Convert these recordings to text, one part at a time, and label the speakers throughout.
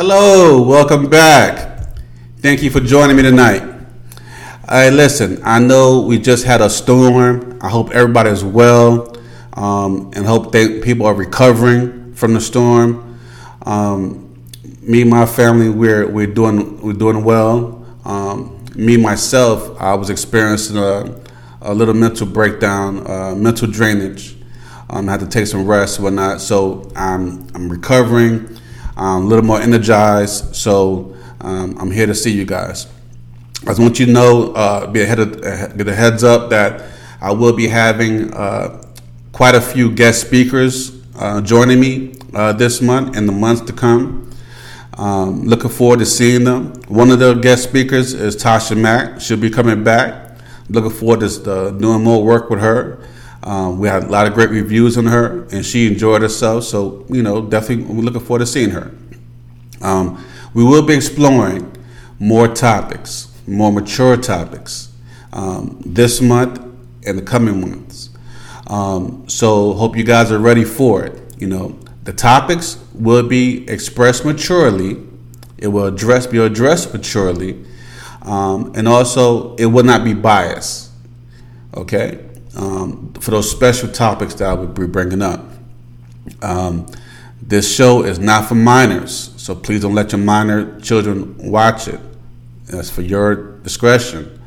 Speaker 1: Hello, welcome back. Thank you for joining me tonight. Hey, listen, I know we just had a storm. I hope everybody is well um, and hope they, people are recovering from the storm. Um, me and my family, we're, we're, doing, we're doing well. Um, me, myself, I was experiencing a, a little mental breakdown, uh, mental drainage. Um, I had to take some rest and whatnot. So I'm, I'm recovering, I'm a little more energized. So um, I'm here to see you guys. I just want you to know, uh, be ahead of, get a heads up that I will be having uh, quite a few guest speakers uh, joining me uh, this month and the months to come. Um, looking forward to seeing them. One of the guest speakers is Tasha Mack. She'll be coming back. Looking forward to uh, doing more work with her. Um, we had a lot of great reviews on her, and she enjoyed herself. So, you know, definitely we're looking forward to seeing her. Um, we will be exploring more topics more mature topics um, this month and the coming months. Um, so hope you guys are ready for it. You know, the topics will be expressed maturely. It will address be addressed maturely, um, and also it will not be biased. Okay, um, for those special topics that I will be bringing up. Um, this show is not for minors, so please don't let your minor children watch it. That's for your discretion.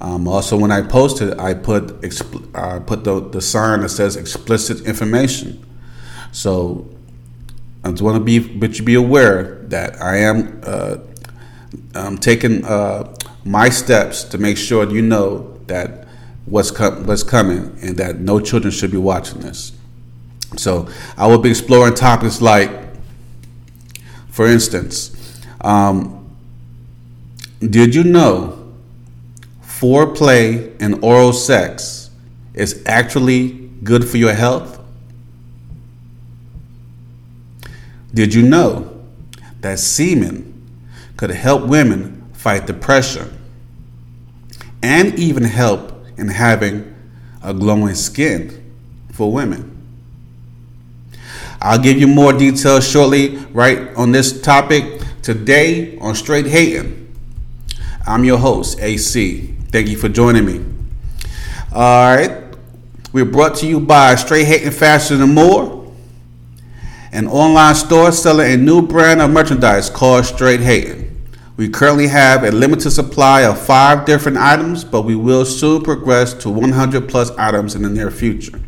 Speaker 1: Um, also, when I posted, I put expl- I put the, the sign that says explicit information. So I just want to be, but you be aware that I am uh, I'm taking uh, my steps to make sure you know that what's com- what's coming and that no children should be watching this. So I will be exploring topics like, for instance. Um, did you know foreplay and oral sex is actually good for your health? Did you know that semen could help women fight depression and even help in having a glowing skin for women? I'll give you more details shortly, right on this topic. Today on Straight Hating, I'm your host, AC. Thank you for joining me. All right. We're brought to you by Straight Hating Fashion and More, an online store selling a new brand of merchandise called Straight Hating. We currently have a limited supply of five different items, but we will soon progress to 100 plus items in the near future.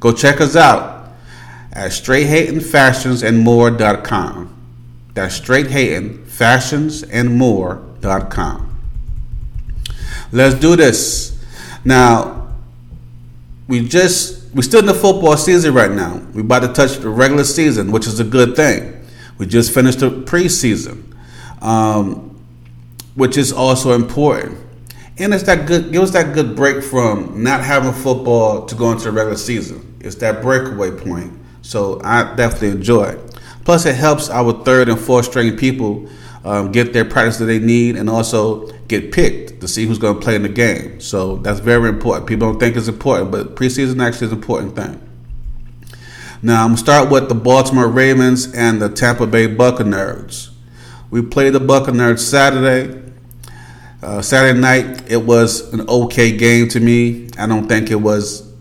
Speaker 1: Go check us out at straighthatingfashionsandmore.com. That's straighthatingfashionsandmore.com. Let's do this. Now, we just we're still in the football season right now. We're about to touch the regular season, which is a good thing. We just finished the preseason, um, which is also important. And it's that good give us that good break from not having football to go into the regular season. It's that breakaway point. So I definitely enjoy it. Plus, it helps our third and fourth string people um, get their practice that they need, and also get picked to see who's going to play in the game. So that's very important. People don't think it's important, but preseason actually is an important thing. Now I'm gonna start with the Baltimore Ravens and the Tampa Bay Buccaneers. We played the Buccaneers Saturday. Uh, Saturday night, it was an okay game to me. I don't think it was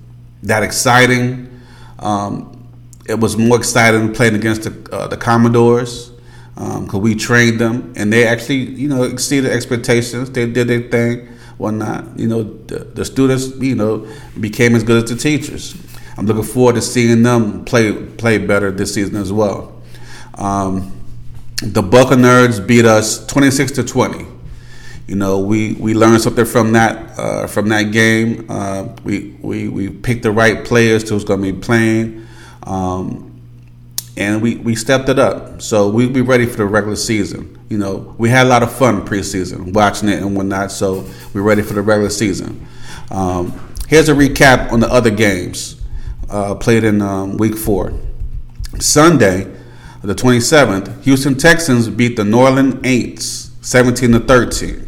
Speaker 1: that exciting. Um, it was more exciting playing against the, uh, the Commodores because um, we trained them and they actually you know exceeded expectations. They did their thing whatnot. You know the, the students you know became as good as the teachers. I'm looking forward to seeing them play play better this season as well. Um, the buccaneers beat us 26 to 20 you know we we learned something from that uh, from that game uh, we, we we picked the right players who's going to be playing um, and we, we stepped it up. So we be ready for the regular season. You know, we had a lot of fun preseason watching it and whatnot. So we're ready for the regular season. Um, here's a recap on the other games uh, played in um, Week Four. Sunday, the 27th, Houston Texans beat the New Orleans Saints 17 to 13.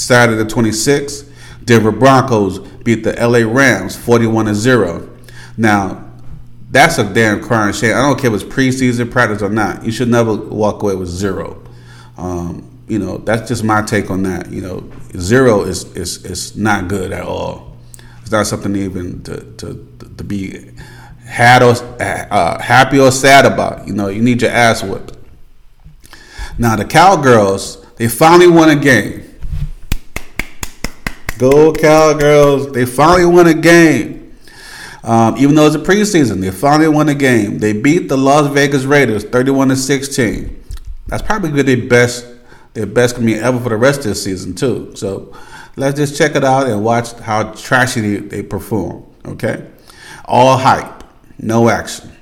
Speaker 1: Saturday, the 26th, Denver Broncos beat the LA Rams 41 to 0. Now, that's a damn crying shame. I don't care if it's preseason practice or not. You should never walk away with zero. Um, you know, that's just my take on that. You know, zero is is, is not good at all. It's not something even to to, to be had or uh, happy or sad about. You know, you need your ass whipped. Now the Cowgirls, they finally won a game. Go Cowgirls! They finally won a game. Um, even though it's a preseason, they finally won a game. They beat the Las Vegas Raiders, thirty-one to sixteen. That's probably their best, their best game ever for the rest of the season too. So let's just check it out and watch how trashy they, they perform. Okay, all hype, no action.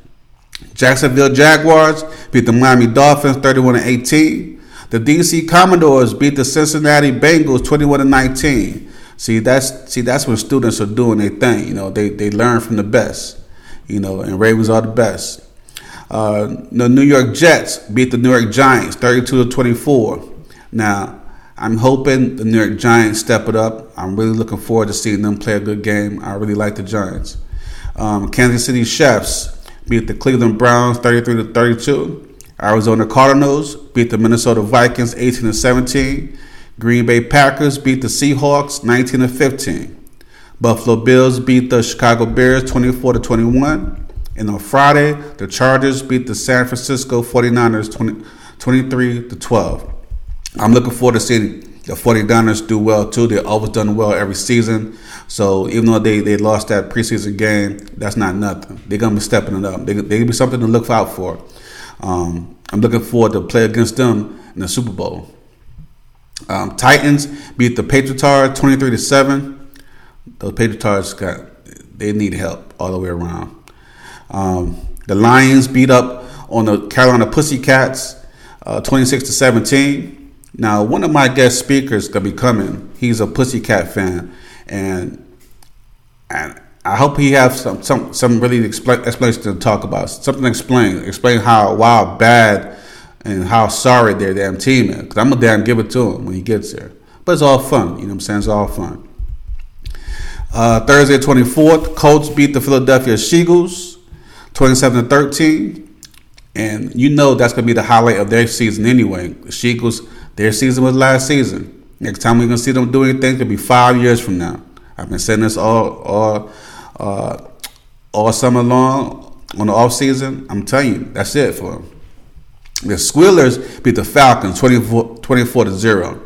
Speaker 1: Jacksonville Jaguars beat the Miami Dolphins 31 to 18. The DC Commodores beat the Cincinnati Bengals 21 to 19. See, that's see that's when students are doing their thing. You know, they they learn from the best. You know, and Ravens are the best. Uh, the New York Jets beat the New York Giants 32 to 24. Now, I'm hoping the New York Giants step it up. I'm really looking forward to seeing them play a good game. I really like the Giants. Um, Kansas City Chiefs beat the Cleveland Browns 33 to 32. Arizona Cardinals beat the Minnesota Vikings 18 to 17. Green Bay Packers beat the Seahawks 19 to 15. Buffalo Bills beat the Chicago Bears 24 to 21. And on Friday, the Chargers beat the San Francisco 49ers 20, 23 to 12. I'm looking forward to seeing the 49ers do well too. They've always done well every season. So even though they, they lost that preseason game, that's not nothing. They're gonna be stepping it up. They they gonna be something to look out for. Um, I'm looking forward to play against them in the Super Bowl. Um, Titans beat the Patriots 23 to 7. Those Patriots got they need help all the way around. Um, the Lions beat up on the Carolina Pussycats uh, 26 to 17. Now, one of my guest speakers gonna be coming. He's a Pussycat fan, and and I hope he has some some some really expl- explanation to talk about. Something to explain, explain how wow bad and how sorry their damn team is. Because I'm gonna damn give it to him when he gets there. But it's all fun, you know what I'm saying? It's all fun. Uh, Thursday, 24th, Colts beat the Philadelphia Eagles 27 to 13. And you know that's going to be the highlight of their season anyway. The Eagles, their season was last season. Next time we're going to see them do anything, it could be five years from now. I've been saying this all all uh, all summer long on the off season. I'm telling you, that's it for them. The Squealers beat the Falcons 24, 24 to 0.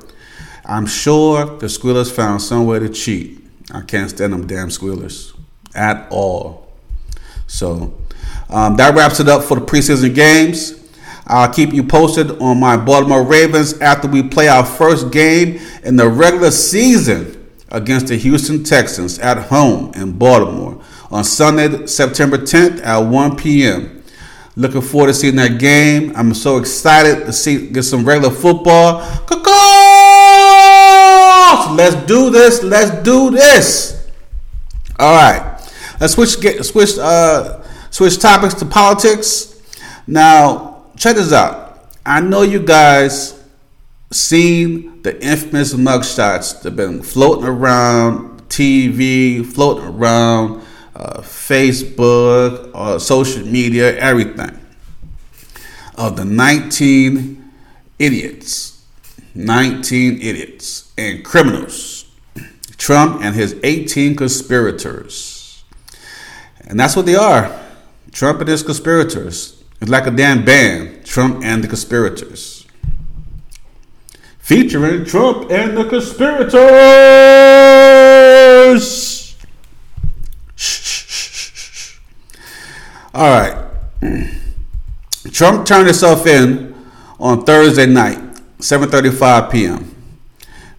Speaker 1: I'm sure the Squealers found some way to cheat. I can't stand them damn Squealers at all. So um, that wraps it up for the preseason games. I'll keep you posted on my Baltimore Ravens after we play our first game in the regular season against the Houston Texans at home in Baltimore on Sunday, September 10th at 1 p.m. Looking forward to seeing that game. I'm so excited to see get some regular football. Let's do this. Let's do this. All right. Let's switch get switch uh switch topics to politics. Now, check this out. I know you guys seen the infamous mugshots that have been floating around TV, floating around uh, Facebook, uh, social media, everything. Of the 19 idiots, 19 idiots and criminals, Trump and his 18 conspirators. And that's what they are Trump and his conspirators. It's like a damn band, Trump and the conspirators. Featuring Trump and the conspirators. All right. Trump turned himself in on Thursday night, 7:35 p.m.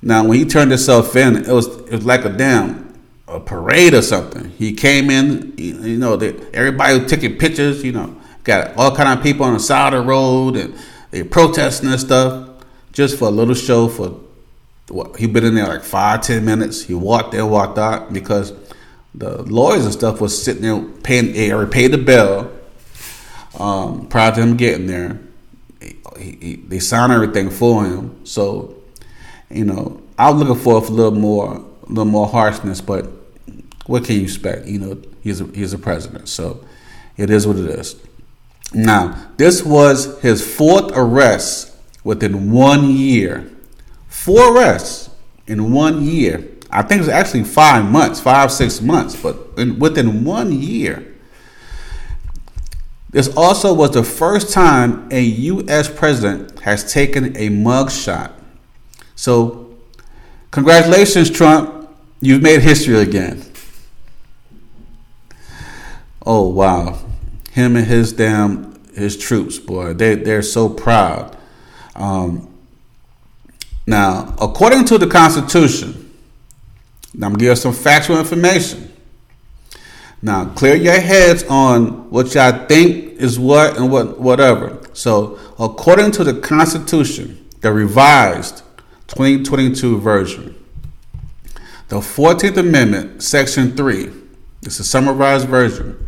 Speaker 1: Now, when he turned himself in, it was it was like a damn a parade or something. He came in, you know, everybody was taking pictures. You know, got all kind of people on the side of the road and they protesting and stuff just for a little show. For what he been in there like five ten minutes. He walked there, walked out because the lawyers and stuff was sitting there paying already paid the bill um, prior to him getting there. He, he, they signed everything for him, so you know I was looking for a little more, a little more harshness, but what can you expect? You know, he's a, he's a president, so it is what it is. Now, this was his fourth arrest within one year. Four arrests in one year. I think it was actually five months, five, six months, but in, within one year. This also was the first time a U.S. president has taken a mugshot. So, congratulations, Trump. You've made history again. Oh, wow. Him and his damn, his troops, boy, they, they're so proud. Um, now, according to the Constitution, I'm going to give you some factual information. Now, clear your heads on what y'all think is what and what whatever. So, according to the Constitution, the revised 2022 version, the 14th Amendment, Section 3, this is a summarized version.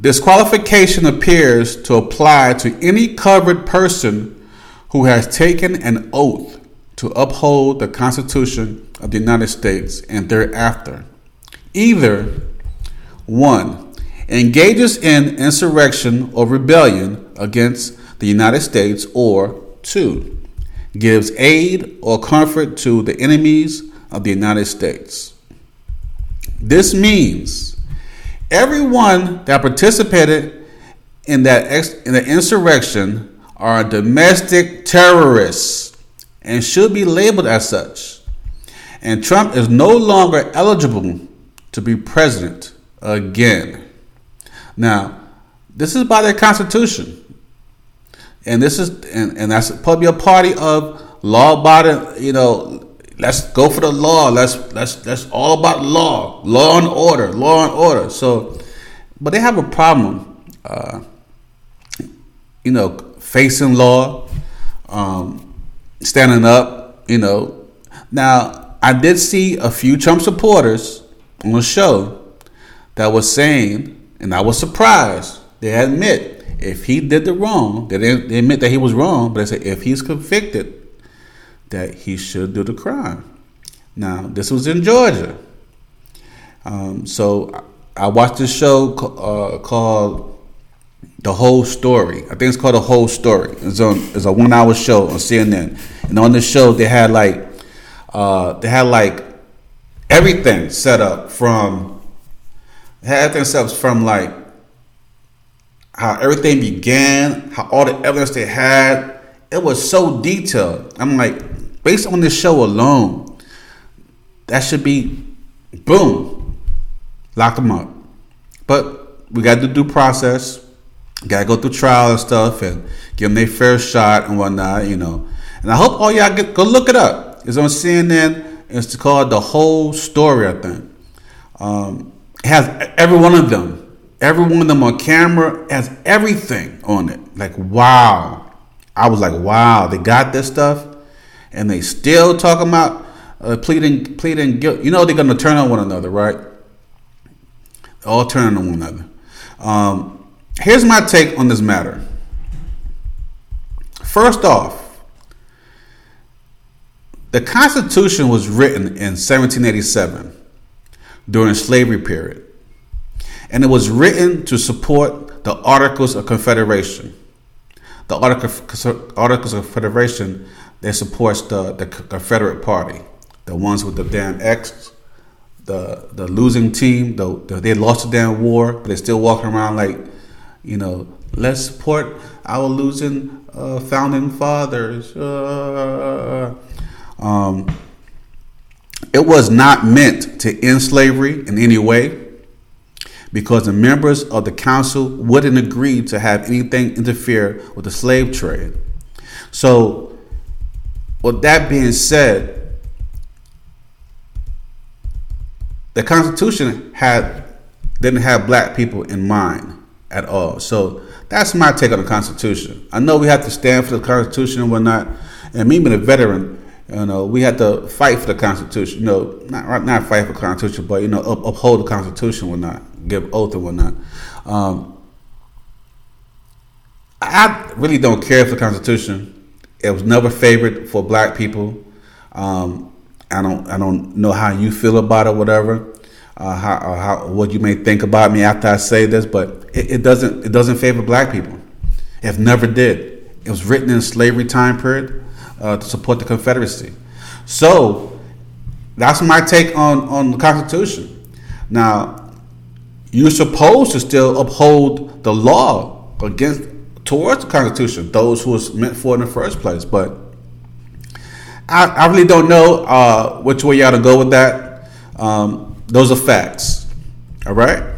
Speaker 1: Disqualification appears to apply to any covered person who has taken an oath to uphold the Constitution of the United States and thereafter, either 1. Engages in insurrection or rebellion against the United States, or 2. Gives aid or comfort to the enemies of the United States. This means everyone that participated in that ex- in the insurrection are domestic terrorists and should be labeled as such. And Trump is no longer eligible to be president again. Now, this is by the Constitution. And this is and, and that's probably a party of law abiding, you know, let's go for the law. Let's let's that's all about law. Law and order, law and order. So but they have a problem uh, you know, facing law, um, standing up, you know. Now, I did see a few Trump supporters on the show that was saying, and I was surprised, they admit if he did the wrong, they, they admit that he was wrong, but they said if he's convicted, that he should do the crime. Now, this was in Georgia. Um, so I watched this show uh, called The Whole Story. I think it's called The Whole Story. It's it's a one hour show on CNN. And on this show they had like uh, they had like everything set up from had themselves from like how everything began, how all the evidence they had, it was so detailed. I'm like, based on this show alone, that should be boom, lock them up. But we got the due process, got to go through trial and stuff, and give them their fair shot and whatnot, you know. And I hope all y'all get go look it up. It's on CNN. It's called the whole story, I think. Um, has every one of them. Every one of them on camera has everything on it. Like wow. I was like, wow, they got this stuff, and they still talking about uh, pleading pleading guilt. You know they're gonna turn on one another, right? They're All turn on one another. Um, here's my take on this matter. First off, the Constitution was written in 1787 during slavery period. And it was written to support the Articles of Confederation. The Articles of Confederation that supports the, the Confederate Party, the ones with the damn X, the the losing team. The, the, they lost the damn war, but they're still walking around like, you know, let's support our losing uh, founding fathers. Uh, um, it was not meant to end slavery in any way because the members of the council wouldn't agree to have anything interfere with the slave trade. So, with that being said, the Constitution had didn't have black people in mind at all. So that's my take on the Constitution. I know we have to stand for the Constitution and whatnot. And me being a veteran, you know, we had to fight for the Constitution. You know, not not fight for the Constitution, but you know, up, uphold the Constitution, whatnot, give oath and whatnot. Um, I really don't care for the Constitution. It was never favored for Black people. Um, I don't I don't know how you feel about it, whatever. Uh, how, how what you may think about me after I say this, but it, it doesn't it doesn't favor Black people. It never did. It was written in slavery time period uh, to support the Confederacy. So that's my take on, on the Constitution. Now, you're supposed to still uphold the law against towards the Constitution, those who was meant for in the first place. But I, I really don't know uh, which way you ought to go with that. Um, those are facts. All right.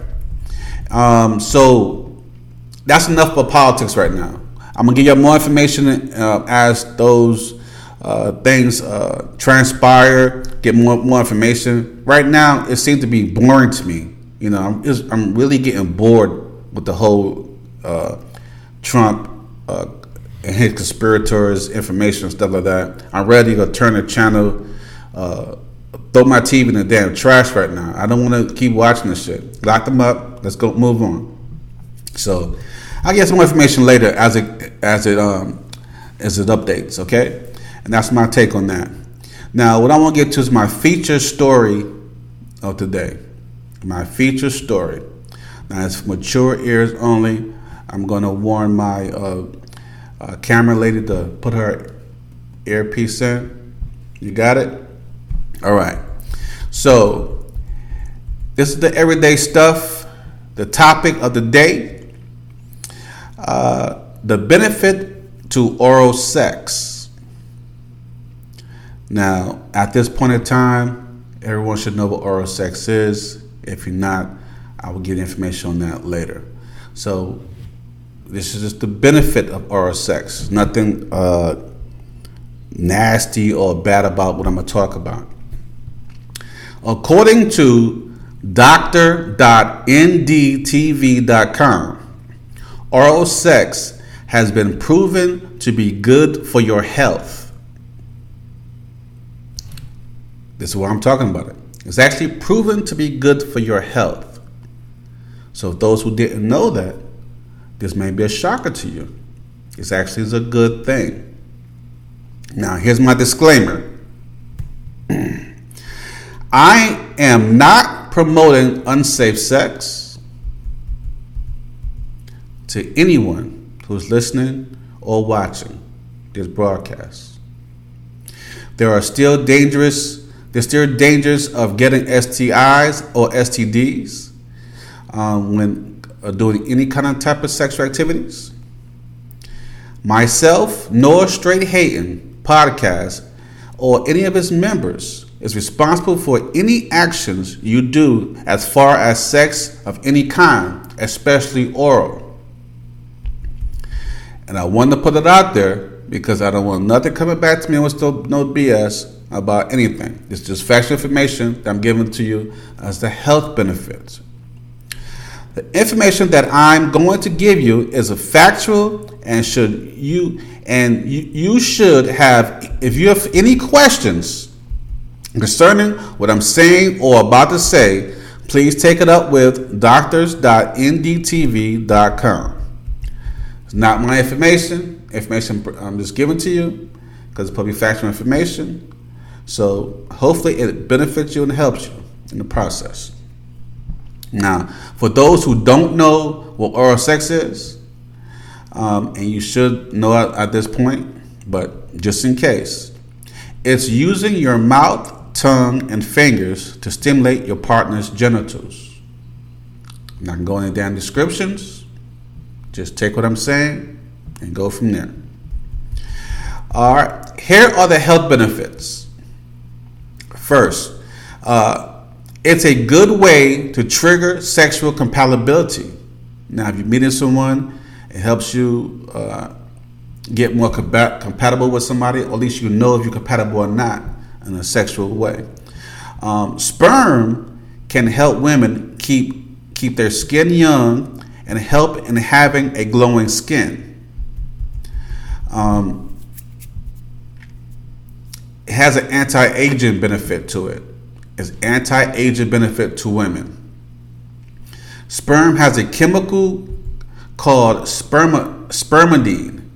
Speaker 1: Um, so that's enough for politics right now. I'm gonna give you more information uh, as those uh, things uh, transpire. Get more more information. Right now, it seems to be boring to me. You know, I'm I'm really getting bored with the whole uh, Trump uh, and his conspirators information and stuff like that. I'm ready to turn the channel, uh, throw my TV in the damn trash right now. I don't want to keep watching this shit. Lock them up. Let's go move on. So I'll get some information later as it as it um as it updates. Okay, and that's my take on that. Now, what I want to get to is my feature story of today. My feature story. Now, it's mature ears only. I'm going to warn my uh, uh, camera lady to put her earpiece in. You got it? All right. So, this is the everyday stuff. The topic of the day uh, the benefit to oral sex. Now, at this point in time, everyone should know what oral sex is. If you're not, I will give information on that later. So, this is just the benefit of oral sex. Nothing uh, nasty or bad about what I'm going to talk about. According to doctor.ndtv.com, oral sex has been proven to be good for your health. This is what I'm talking about. It. It's actually proven to be good for your health. So, those who didn't know that, this may be a shocker to you. This actually is a good thing. Now, here's my disclaimer I am not promoting unsafe sex to anyone who's listening or watching this broadcast. There are still dangerous, there's still dangers of getting STIs or STDs um, when or doing any kind of type of sexual activities. Myself, nor Straight Hating podcast, or any of its members is responsible for any actions you do as far as sex of any kind, especially oral. And I want to put it out there because I don't want nothing coming back to me with no BS about anything. It's just factual information that I'm giving to you as the health benefits. The information that I'm going to give you is a factual and should you and you, you should have if you have any questions concerning what I'm saying or about to say, please take it up with doctors.ndtv.com. It's not my information. Information I'm just giving to you because it's probably factual information. So hopefully it benefits you and helps you in the process. Now, for those who don't know what oral sex is, um, and you should know at, at this point, but just in case, it's using your mouth, tongue, and fingers to stimulate your partner's genitals. I'm not going to go into damn descriptions. Just take what I'm saying and go from there. All right, here are the health benefits. First, uh, it's a good way to trigger sexual compatibility. Now, if you're meeting someone, it helps you uh, get more compatible with somebody, or at least you know if you're compatible or not in a sexual way. Um, sperm can help women keep keep their skin young and help in having a glowing skin. Um, it has an anti-aging benefit to it. it is anti-aging benefit to women. Sperm has a chemical called sperma, spermidine,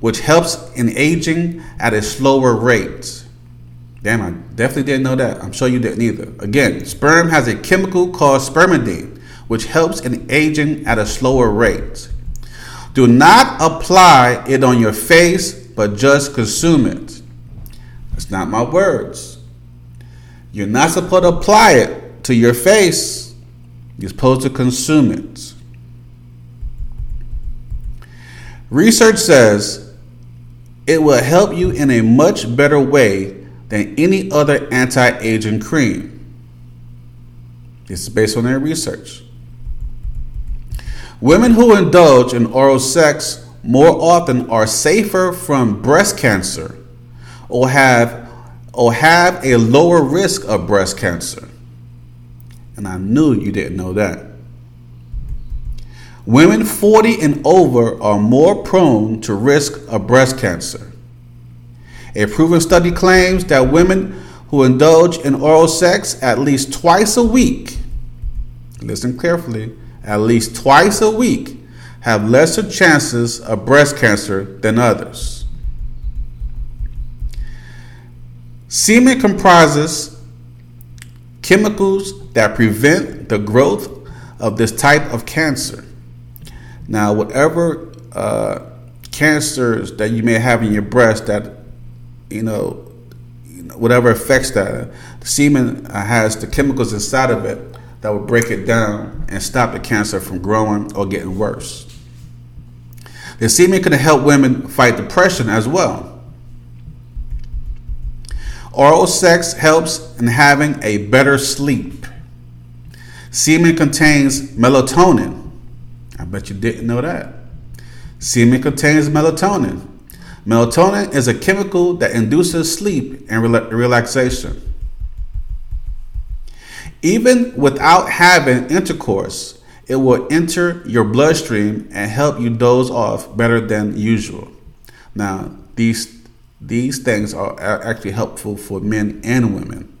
Speaker 1: which helps in aging at a slower rate. Damn, I definitely didn't know that. I'm sure you didn't either. Again, sperm has a chemical called spermidine, which helps in aging at a slower rate. Do not apply it on your face, but just consume it. That's not my words. You're not supposed to apply it to your face. You're supposed to consume it. Research says it will help you in a much better way than any other anti aging cream. This is based on their research. Women who indulge in oral sex more often are safer from breast cancer or have or have a lower risk of breast cancer. And I knew you didn't know that. Women 40 and over are more prone to risk of breast cancer. A proven study claims that women who indulge in oral sex at least twice a week, listen carefully, at least twice a week have lesser chances of breast cancer than others. Semen comprises chemicals that prevent the growth of this type of cancer. Now, whatever uh, cancers that you may have in your breast that, you know, whatever affects that, the semen has the chemicals inside of it that would break it down and stop the cancer from growing or getting worse. The semen can help women fight depression as well. Oral sex helps in having a better sleep. Semen contains melatonin. I bet you didn't know that. Semen contains melatonin. Melatonin is a chemical that induces sleep and relaxation. Even without having intercourse, it will enter your bloodstream and help you doze off better than usual. Now, these these things are actually helpful for men and women.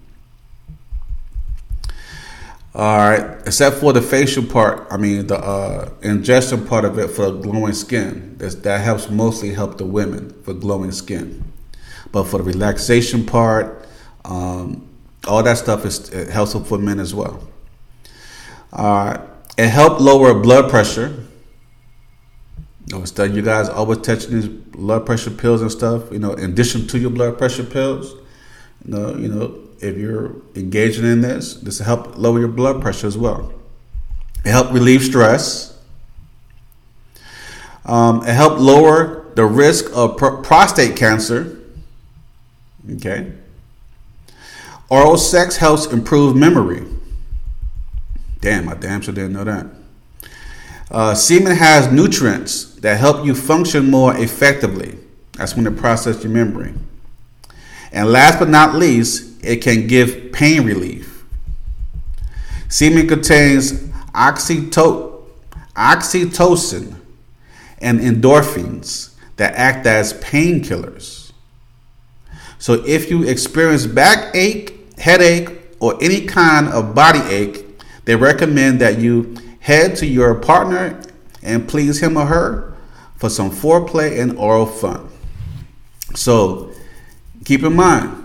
Speaker 1: All right, except for the facial part, I mean the uh, ingestion part of it for glowing skin. That helps mostly help the women for glowing skin, but for the relaxation part, um, all that stuff is helpful for men as well. Uh, it helped lower blood pressure. I was telling you guys always touching these blood pressure pills and stuff. You know, in addition to your blood pressure pills, you know, you know, if you're engaging in this, this will help lower your blood pressure as well. It helped relieve stress. Um, it helped lower the risk of pr- prostate cancer. Okay. Oral sex helps improve memory. Damn, I damn sure didn't know that. Uh, semen has nutrients that help you function more effectively. That's when it processes your memory. And last but not least, it can give pain relief. Semen contains oxyto- oxytocin and endorphins that act as painkillers. So if you experience backache headache, or any kind of body ache, they recommend that you head to your partner and please him or her for some foreplay and oral fun. So keep in mind,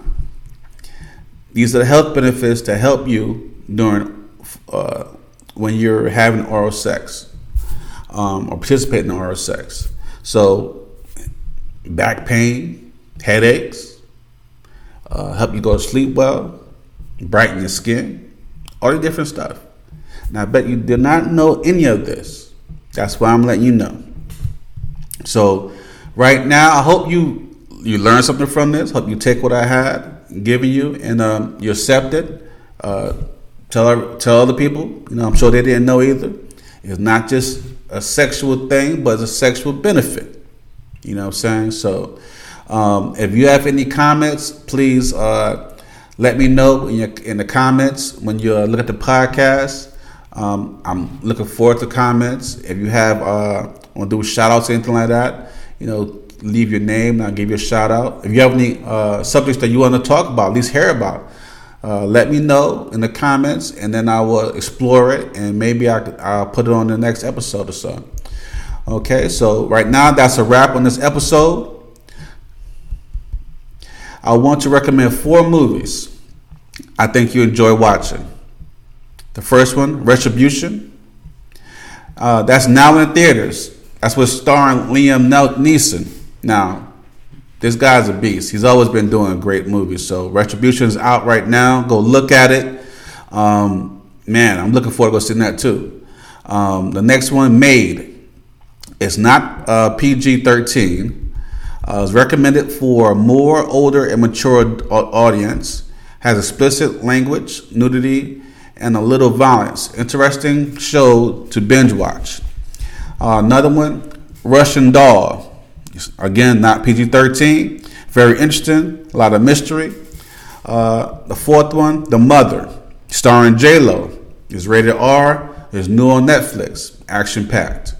Speaker 1: these are the health benefits that help you during uh, when you're having oral sex um, or participating in oral sex. So back pain, headaches, uh, help you go to sleep well, brighten your skin, all the different stuff. Now, I bet you did not know any of this. That's why I'm letting you know. So, right now, I hope you you learn something from this. Hope you take what I had given you and um, you accept it. Uh, tell tell other people. You know, I'm sure they didn't know either. It's not just a sexual thing, but it's a sexual benefit. You know what I'm saying? So, um, if you have any comments, please. Uh, let me know in, your, in the comments when you uh, look at the podcast. Um, I'm looking forward to comments. If you have uh, want to do shout outs or anything like that, you know, leave your name and I'll give you a shout out. If you have any uh, subjects that you want to talk about, at least hear about, uh, let me know in the comments and then I will explore it and maybe I, I'll put it on the next episode or so. Okay, so right now that's a wrap on this episode. I want to recommend four movies I think you enjoy watching. The first one, Retribution. Uh, that's now in theaters. That's with starring Liam Neeson. Now, this guy's a beast. He's always been doing great movies. So Retribution is out right now. Go look at it. Um, man, I'm looking forward to go seeing that too. Um, the next one, Maid. It's not uh, PG-13. Uh, it's recommended for a more older and mature audience. Has explicit language, nudity, and a little violence. Interesting show to binge watch. Uh, another one, Russian Doll. Again, not PG 13. Very interesting. A lot of mystery. Uh, the fourth one, The Mother, starring J Lo, is rated R. Is new on Netflix. Action packed.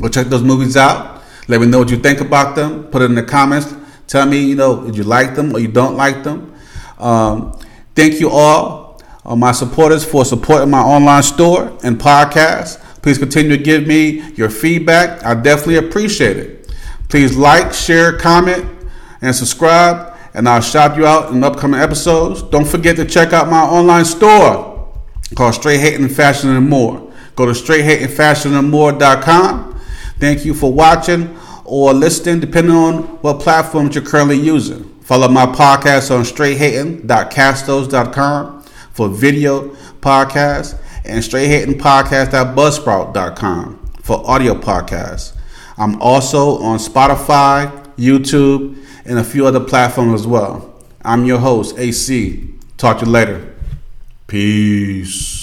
Speaker 1: Go check those movies out. Let me know what you think about them. Put it in the comments. Tell me, you know, did you like them or you don't like them. Um, thank you all, uh, my supporters, for supporting my online store and podcast. Please continue to give me your feedback. I definitely appreciate it. Please like, share, comment, and subscribe, and I'll shout you out in upcoming episodes. Don't forget to check out my online store called Straight Hating Fashion and More. Go to straighthatingfashionandmore.com. Thank you for watching or listening, depending on what platforms you're currently using. Follow my podcast on straighthating.castos.com for video podcasts and straighthatingpodcast.buzzsprout.com for audio podcasts. I'm also on Spotify, YouTube, and a few other platforms as well. I'm your host, AC. Talk to you later. Peace.